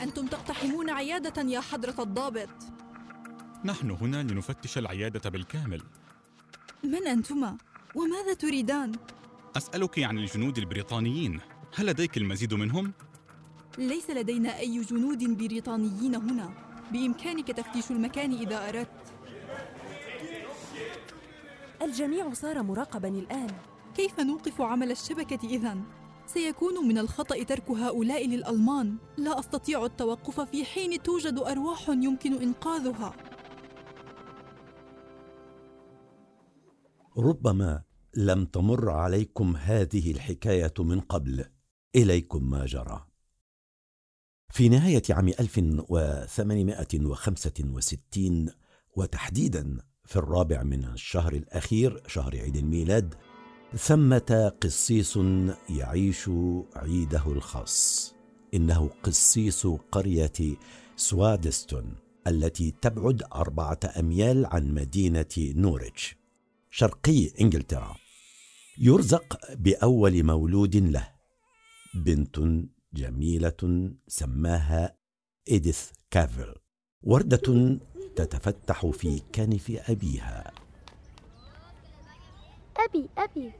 أنتم تقتحمون عيادة يا حضرة الضابط نحن هنا لنفتش العيادة بالكامل من أنتما؟ وماذا تريدان؟ أسألك عن الجنود البريطانيين هل لديك المزيد منهم؟ ليس لدينا أي جنود بريطانيين هنا بإمكانك تفتيش المكان إذا أردت الجميع صار مراقبا الآن كيف نوقف عمل الشبكة إذن؟ سيكون من الخطأ ترك هؤلاء للألمان. لا أستطيع التوقف في حين توجد أرواح يمكن إنقاذها. ربما لم تمر عليكم هذه الحكاية من قبل. إليكم ما جرى. في نهاية عام 1865 وتحديدا في الرابع من الشهر الأخير شهر عيد الميلاد ثمة قسيس يعيش عيده الخاص. إنه قسيس قرية سوادستون التي تبعد أربعة أميال عن مدينة نوريتش. شرقي إنجلترا. يرزق بأول مولود له. بنت جميلة سماها إيديث كافل وردة تتفتح في كنف أبيها. أبي أبي.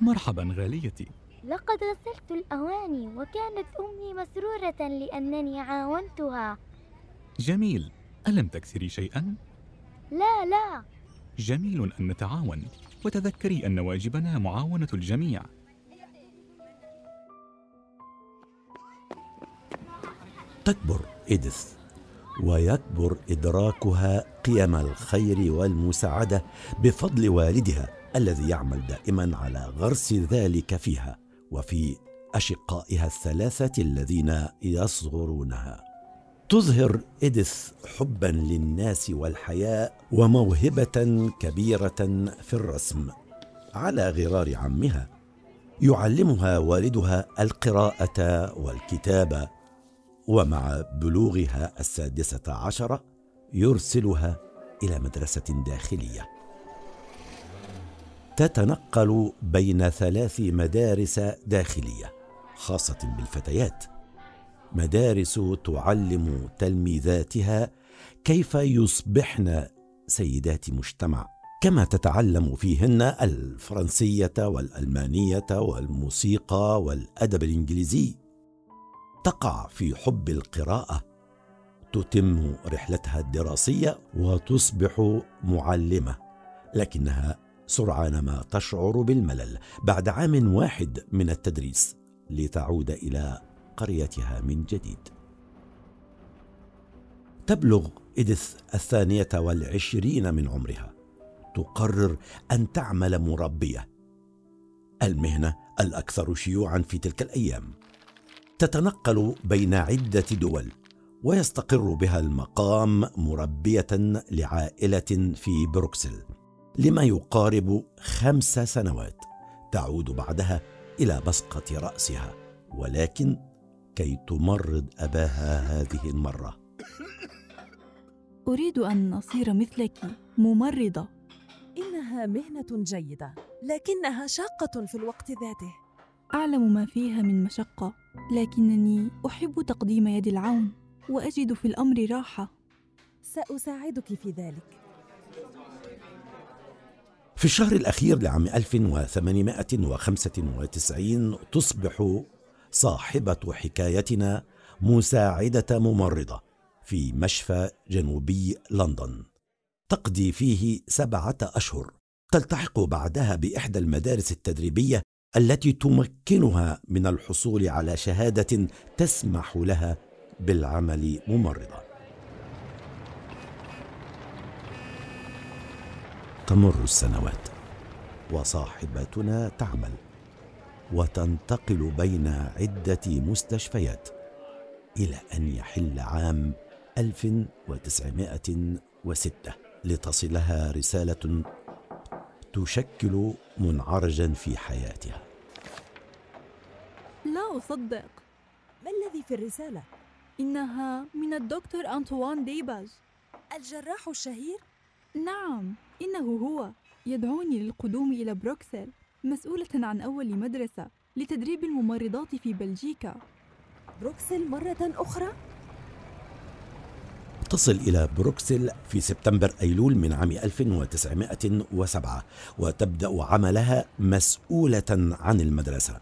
مرحبا غاليتي. لقد غسلت الأواني وكانت أمي مسرورة لأنني عاونتها. جميل. ألم تكسري شيئا؟ لا لا. جميل أن نتعاون. وتذكري أن واجبنا معاونة الجميع. تكبر إيديث ويكبر إدراكها قيم الخير والمساعدة بفضل والدها. الذي يعمل دائما على غرس ذلك فيها وفي أشقائها الثلاثة الذين يصغرونها. تظهر إديث حبا للناس والحياء وموهبة كبيرة في الرسم. على غرار عمها يعلمها والدها القراءة والكتابة ومع بلوغها السادسة عشرة يرسلها إلى مدرسة داخلية. تتنقل بين ثلاث مدارس داخلية خاصة بالفتيات. مدارس تعلم تلميذاتها كيف يصبحن سيدات مجتمع كما تتعلم فيهن الفرنسية والألمانية والموسيقى والأدب الإنجليزي. تقع في حب القراءة تتم رحلتها الدراسية وتصبح معلمة لكنها سرعان ما تشعر بالملل بعد عام واحد من التدريس لتعود إلى قريتها من جديد. تبلغ إدث الثانية والعشرين من عمرها. تقرر أن تعمل مربية. المهنة الأكثر شيوعا في تلك الأيام. تتنقل بين عدة دول ويستقر بها المقام مربية لعائلة في بروكسل. لما يقارب خمس سنوات تعود بعدها إلى بصقة رأسها ولكن كي تمرض أباها هذه المرة. أريد أن اصير مثلك ممرضة. إنها مهنة جيدة لكنها شاقة في الوقت ذاته. أعلم ما فيها من مشقة لكنني أحب تقديم يد العون وأجد في الأمر راحة. سأساعدك في ذلك. في الشهر الأخير لعام 1895 تصبح صاحبة حكايتنا مساعدة ممرضة في مشفى جنوبي لندن. تقضي فيه سبعة أشهر. تلتحق بعدها بإحدى المدارس التدريبية التي تمكنها من الحصول على شهادة تسمح لها بالعمل ممرضة. تمر السنوات. وصاحبتنا تعمل. وتنتقل بين عدة مستشفيات إلى أن يحل عام 1906 لتصلها رسالة تشكل منعرجا في حياتها. لا أصدق. ما الذي في الرسالة؟ إنها من الدكتور أنطوان ديباج. الجراح الشهير؟ نعم إنه هو يدعوني للقدوم إلى بروكسل مسؤولة عن أول مدرسة لتدريب الممرضات في بلجيكا بروكسل مرة أخرى؟ تصل إلى بروكسل في سبتمبر أيلول من عام 1907 وتبدأ عملها مسؤولة عن المدرسة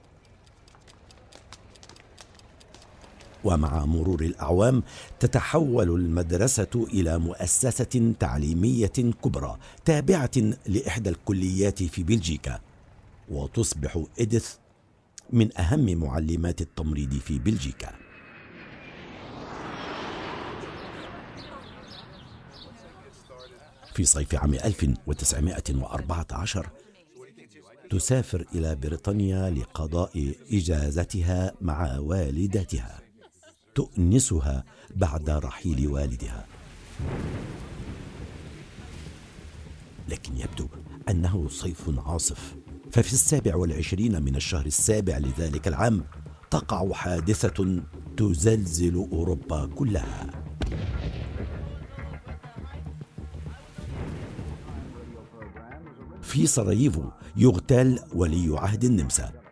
ومع مرور الأعوام تتحول المدرسة إلى مؤسسة تعليمية كبرى تابعة لإحدى الكليات في بلجيكا وتصبح إديث من أهم معلمات التمريض في بلجيكا. في صيف عام 1914 تسافر إلى بريطانيا لقضاء إجازتها مع والدتها. تؤنسها بعد رحيل والدها. لكن يبدو أنه صيف عاصف. ففي السابع والعشرين من الشهر السابع لذلك العام تقع حادثة تزلزل أوروبا كلها. في سراييفو يغتال ولي عهد النمسا.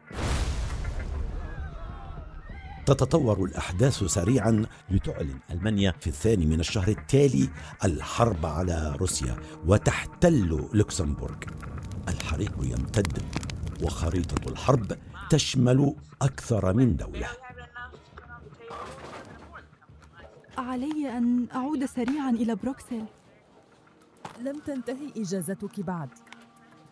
تتطور الأحداث سريعا لتعلن ألمانيا في الثاني من الشهر التالي الحرب على روسيا وتحتل لوكسمبورغ. الحريق يمتد وخريطة الحرب تشمل أكثر من دولة. علي أن أعود سريعا إلى بروكسل. لم تنتهي إجازتك بعد.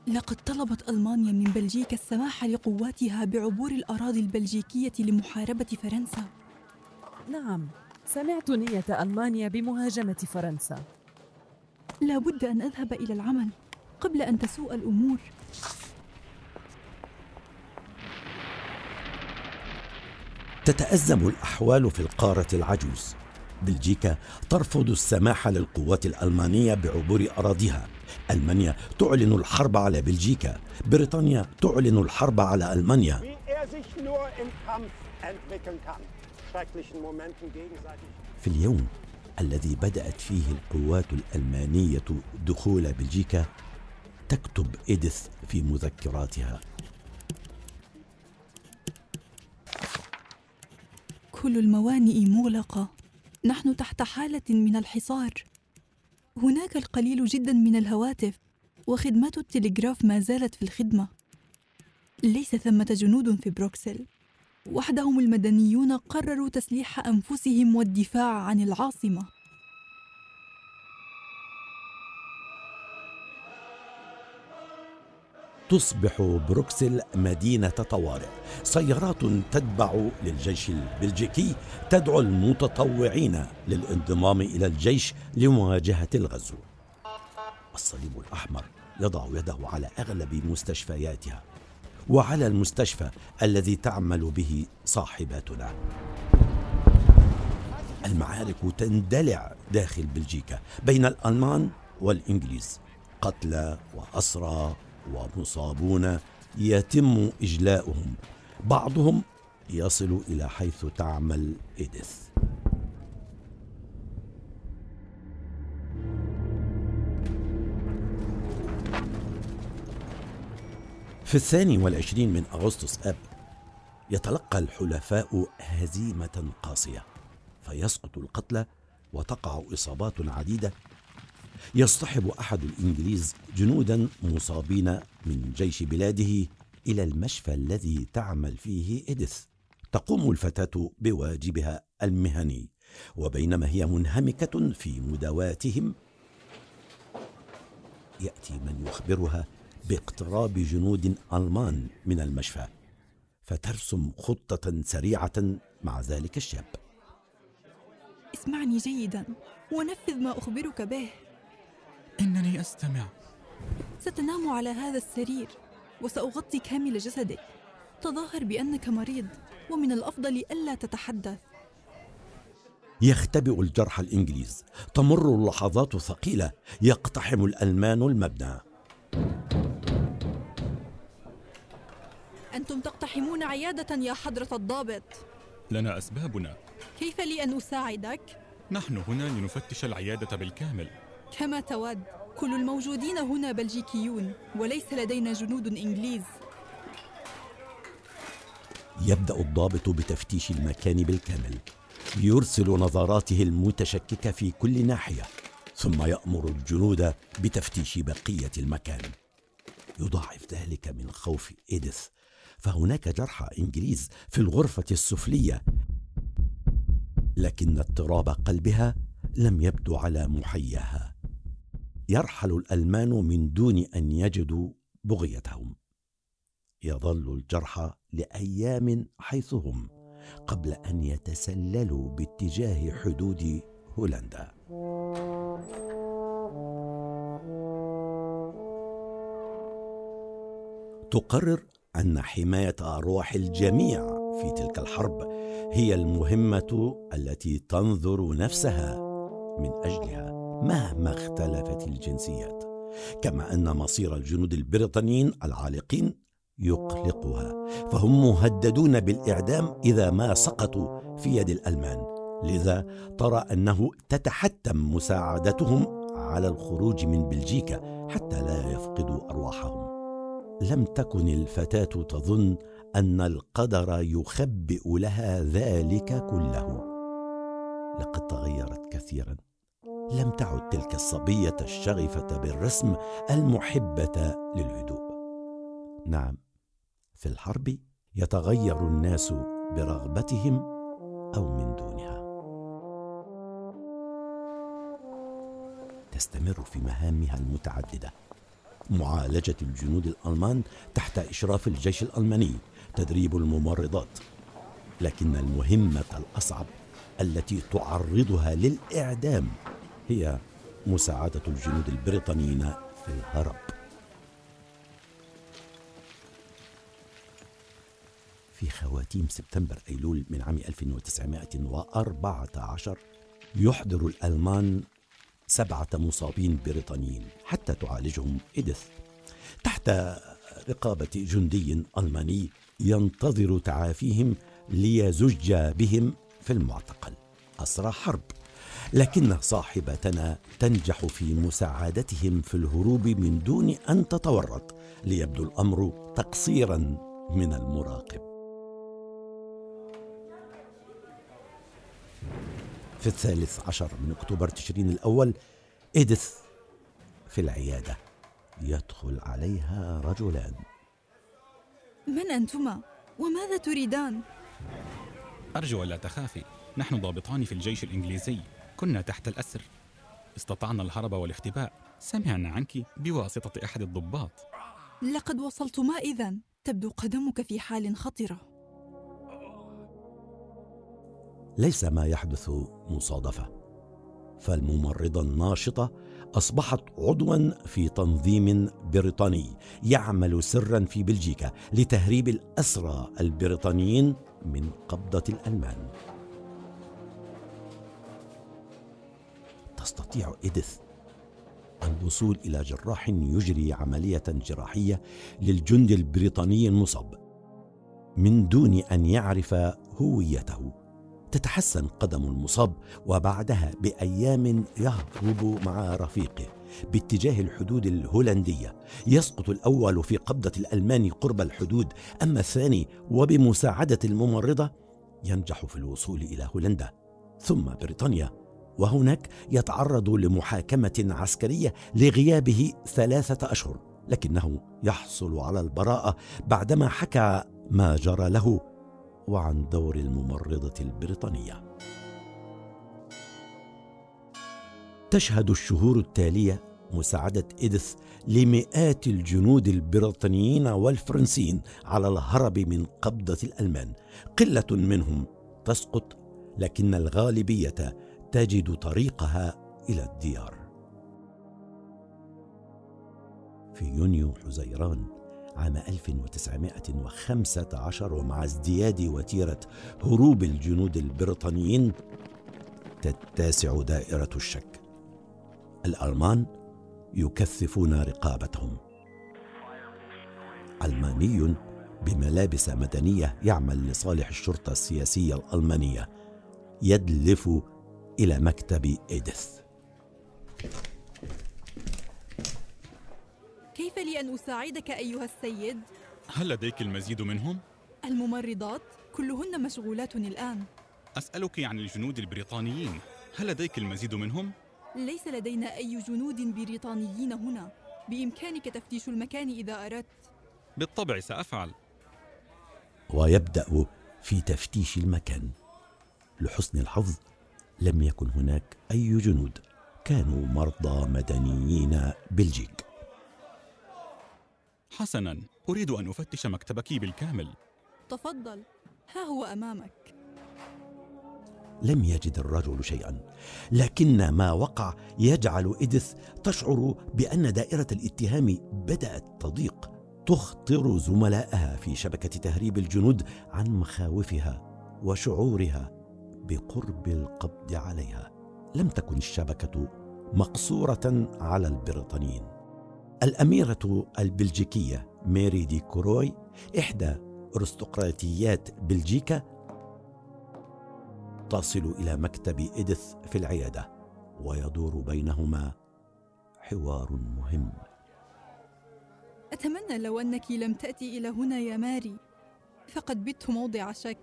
لقد طلبت ألمانيا من بلجيكا السماح لقواتها بعبور الأراضي البلجيكية لمحاربة فرنسا. نعم سمعت نية ألمانيا بمهاجمة فرنسا. لا بد أن أذهب إلى العمل قبل أن تسوء الأمور. تتأزم الأحوال في القارة العجوز. بلجيكا ترفض السماح للقوات الألمانية بعبور أراضيها. ألمانيا تعلن الحرب على بلجيكا. بريطانيا تعلن الحرب على ألمانيا. في اليوم الذي بدأت فيه القوات الألمانية دخول بلجيكا تكتب إيديث في مذكراتها. كل الموانئ مغلقة. نحن تحت حالة من الحصار. هناك القليل جدا من الهواتف وخدمات التلغراف ما زالت في الخدمة. ليس ثمة جنود في بروكسل. وحدهم المدنيون قرروا تسليح أنفسهم والدفاع عن العاصمة. تصبح بروكسل مدينة طوارئ. سيارات تتبع للجيش البلجيكي تدعو المتطوعين للانضمام إلى الجيش لمواجهة الغزو. الصليب الأحمر يضع يده على أغلب مستشفياتها وعلى المستشفى الذي تعمل به صاحباتنا. المعارك تندلع داخل بلجيكا بين الألمان والإنجليز. قتلى وأسرى ومصابون يتم إجلاؤهم. بعضهم يصل إلى حيث تعمل إيديث. في الثاني والعشرين من أغسطس أب يتلقى الحلفاء هزيمة قاسية فيسقط القتلى وتقع إصابات عديدة يصطحب أحد الإنجليز جنودا مصابين من جيش بلاده إلى المشفى الذي تعمل فيه اديث تقوم الفتاة بواجبها المهني وبينما هي منهمكة في مداواتهم يأتي من يخبرها باقتراب جنود ألمان من المشفى فترسم خطة سريعة مع ذلك الشاب. اسمعني جيدا ونفذ ما أخبرك به. إنني أستمع. ستنام على هذا السرير وسأغطي كامل جسدك تظاهر بأنك مريض ومن الأفضل ألا تتحدث. يختبئ الجرح الإنجليز. تمر اللحظات ثقيلة. يقتحم الألمان المبنى. أنتم تقتحمون عيادة يا حضرة الضابط. لنا أسبابنا. كيف لي أن أساعدك؟ نحن هنا لنفتش العيادة بالكامل. كما تود كل الموجودين هنا بلجيكيون وليس لدينا جنود إنجليز. يبدأ الضابط بتفتيش المكان بالكامل يرسل نظاراته المتشككة في كل ناحية ثم يأمر الجنود بتفتيش بقية المكان. يضاعف ذلك من خوف إيديث فهناك جرحى إنجليز في الغرفة السفلية. لكن اضطراب قلبها لم يبدو على محياها. يرحل الألمان من دون أن يجدوا بغيتهم. يظل الجرحى لأيام حيث هم قبل أن يتسللوا باتجاه حدود هولندا. تقرر أن حماية أرواح الجميع في تلك الحرب هي المهمة التي تنظر نفسها من أجلها. مهما اختلفت الجنسيات كما أن مصير الجنود البريطانيين العالقين يقلقها فهم مهددون بالإعدام إذا ما سقطوا في يد الألمان. لذا ترى أنه تتحتم مساعدتهم على الخروج من بلجيكا حتى لا يفقدوا أرواحهم. لم تكن الفتاة تظن أن القدر يخبئ لها ذلك كله. لقد تغيرت كثيرا. لم تعد تلك الصبية الشغفة بالرسم المحبة للهدوء. نعم في الحرب يتغير الناس برغبتهم أو من دونها. تستمر في مهامها المتعددة. معالجة الجنود الألمان تحت إشراف الجيش الألماني تدريب الممرضات. لكن المهمة الأصعب التي تعرضها للإعدام هي مساعدة الجنود البريطانيين في الهرب. في خواتيم سبتمبر أيلول من عام 1914 يحضر الألمان سبعة مصابين بريطانيين حتى تعالجهم إديث تحت رقابة جندي ألماني ينتظر تعافيهم ليزج بهم في المعتقل. أسرى حرب. لكن صاحبتنا تنجح في مساعدتهم في الهروب من دون أن تتورط ليبدو الأمر تقصيرا من المراقب. في الثالث عشر من أكتوبر تشرين الأول إيديث في العيادة. يدخل عليها رجلان. من أنتما؟ وماذا تريدان؟ أرجو ألا تخافي. نحن ضابطان في الجيش الإنجليزي. كنا تحت الأسر. استطعنا الهرب والاختباء. سمعنا عنك بواسطة أحد الضباط. لقد وصلتما إذا تبدو قدمك في حال خطرة. ليس ما يحدث مصادفة. فالممرضة الناشطة أصبحت عضوا في تنظيم بريطاني يعمل سرا في بلجيكا لتهريب الأسرى البريطانيين من قبضة الألمان. تستطيع إيديث الوصول إلى جراح يجري عملية جراحية للجندي البريطاني المصاب من دون أن يعرف هويته. تتحسن قدم المصاب وبعدها بأيام يهرب مع رفيقه باتجاه الحدود الهولندية. يسقط الأول في قبضة الألمان قرب الحدود أما الثاني وبمساعدة الممرضة ينجح في الوصول إلى هولندا ثم بريطانيا. وهناك يتعرض لمحاكمة عسكرية لغيابه ثلاثة أشهر لكنه يحصل على البراءة بعدما حكى ما جرى له وعن دور الممرضة البريطانية. تشهد الشهور التالية مساعدة إيديث لمئات الجنود البريطانيين والفرنسيين على الهرب من قبضة الألمان، قلة منهم تسقط لكن الغالبية تجد طريقها إلى الديار. في يونيو حزيران عام 1915 ومع ازدياد وتيرة هروب الجنود البريطانيين تتسع دائرة الشك الألمان يكثفون رقابتهم ألماني بملابس مدنية يعمل لصالح الشرطة السياسية الألمانية يدلف إلى مكتب إيديث كيف لي أن أساعدك أيها السيد؟ هل لديك المزيد منهم؟ الممرضات كلهن مشغولات الآن. أسألك عن الجنود البريطانيين. هل لديك المزيد منهم؟ ليس لدينا أي جنود بريطانيين هنا. بإمكانك تفتيش المكان إذا أردت. بالطبع سأفعل. ويبدأ في تفتيش المكان لحسن الحظ. لم يكن هناك أي جنود كانوا مرضى مدنيين بلجيك. حسنا أريد أن أفتش مكتبك بالكامل. تفضل ها هو أمامك. لم يجد الرجل شيئا لكن ما وقع يجعل إدث تشعر بأن دائرة الاتهام بدأت تضيق. تخطر زملائها في شبكة تهريب الجنود عن مخاوفها وشعورها. بقرب القبض عليها. لم تكن الشبكة مقصورة على البريطانيين. الأميرة البلجيكية ميري دي كوروي إحدى أرستقراطيات بلجيكا تصل إلى مكتب إدث في العيادة ويدور بينهما حوار مهم. أتمنى لو أنك لم تأتي إلى هنا يا ماري فقد بت موضع شك.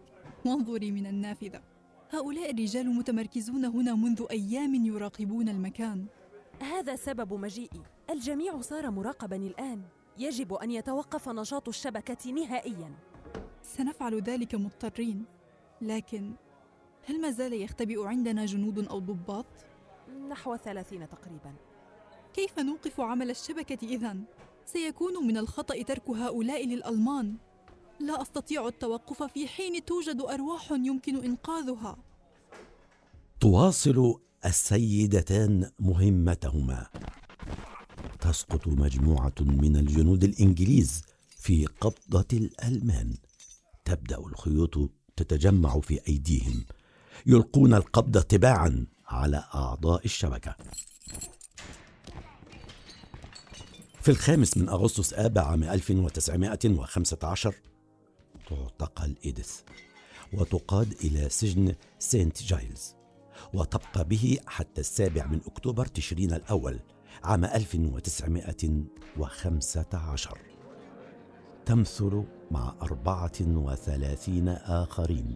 وانظري من النافذة. هؤلاء الرجال متمركزون هنا منذ أيام يراقبون المكان. هذا سبب مجيئي. الجميع صار مراقبا الآن. يجب أن يتوقف نشاط الشبكة نهائيا. سنفعل ذلك مضطرين. لكن هل ما زال يختبئ عندنا جنود أو ضباط؟ نحو ثلاثين تقريبا. كيف نوقف عمل الشبكة إذن؟ سيكون من الخطأ ترك هؤلاء للألمان. لا أستطيع التوقف في حين توجد أرواح يمكن إنقاذها. تواصل السيدتان مهمتهما. تسقط مجموعة من الجنود الإنجليز في قبضة الألمان. تبدأ الخيوط تتجمع في أيديهم يلقون القبض تباعا على أعضاء الشبكة. في الخامس من أغسطس آب عام 1915 تعتقل إيديث وتقاد إلى سجن سينت جايلز وتبقى به حتى السابع من أكتوبر تشرين الأول عام 1915 تمثل مع أربعة وثلاثين آخرين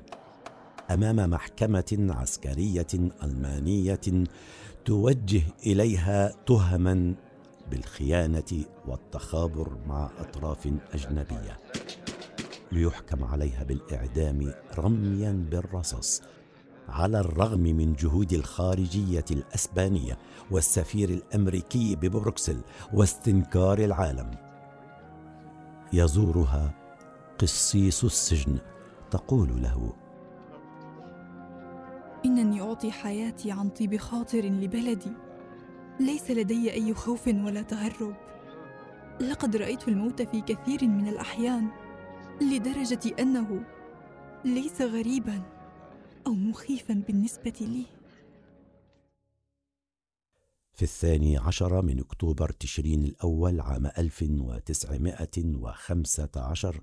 أمام محكمة عسكرية ألمانية توجه إليها تهما بالخيانة والتخابر مع أطراف أجنبية. ليحكم عليها بالإعدام رميا بالرصاص على الرغم من جهود الخارجية الأسبانية والسفير الأمريكي ببروكسل واستنكار العالم. يزورها قسيس السجن تقول له إنني أعطي حياتي عن طيب خاطر لبلدي. ليس لدي أي خوف ولا تهرب. لقد رأيت الموت في كثير من الأحيان. لدرجة أنه ليس غريبا أو مخيفا بالنسبة لي. في الثاني عشر من أكتوبر تشرين الأول عام 1915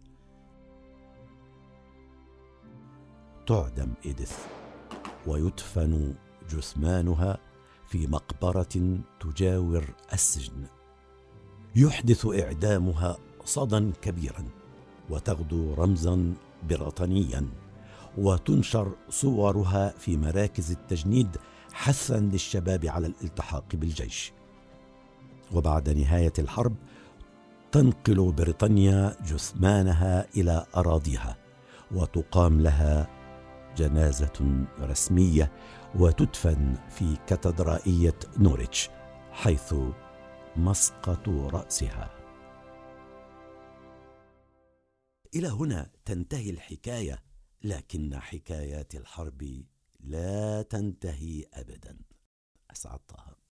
تعدم إيديث ويدفن جثمانها في مقبرة تجاور السجن يحدث إعدامها صدى كبيرا. وتغدو رمزا بريطانيا وتنشر صورها في مراكز التجنيد حثا للشباب على الالتحاق بالجيش. وبعد نهاية الحرب تنقل بريطانيا جثمانها إلى أراضيها وتقام لها جنازة رسمية وتدفن في كاتدرائية نوريتش حيث مسقط رأسها. إلى هنا تنتهي الحكاية لكن حكايات الحرب لا تنتهي ابدا. أسعد طه.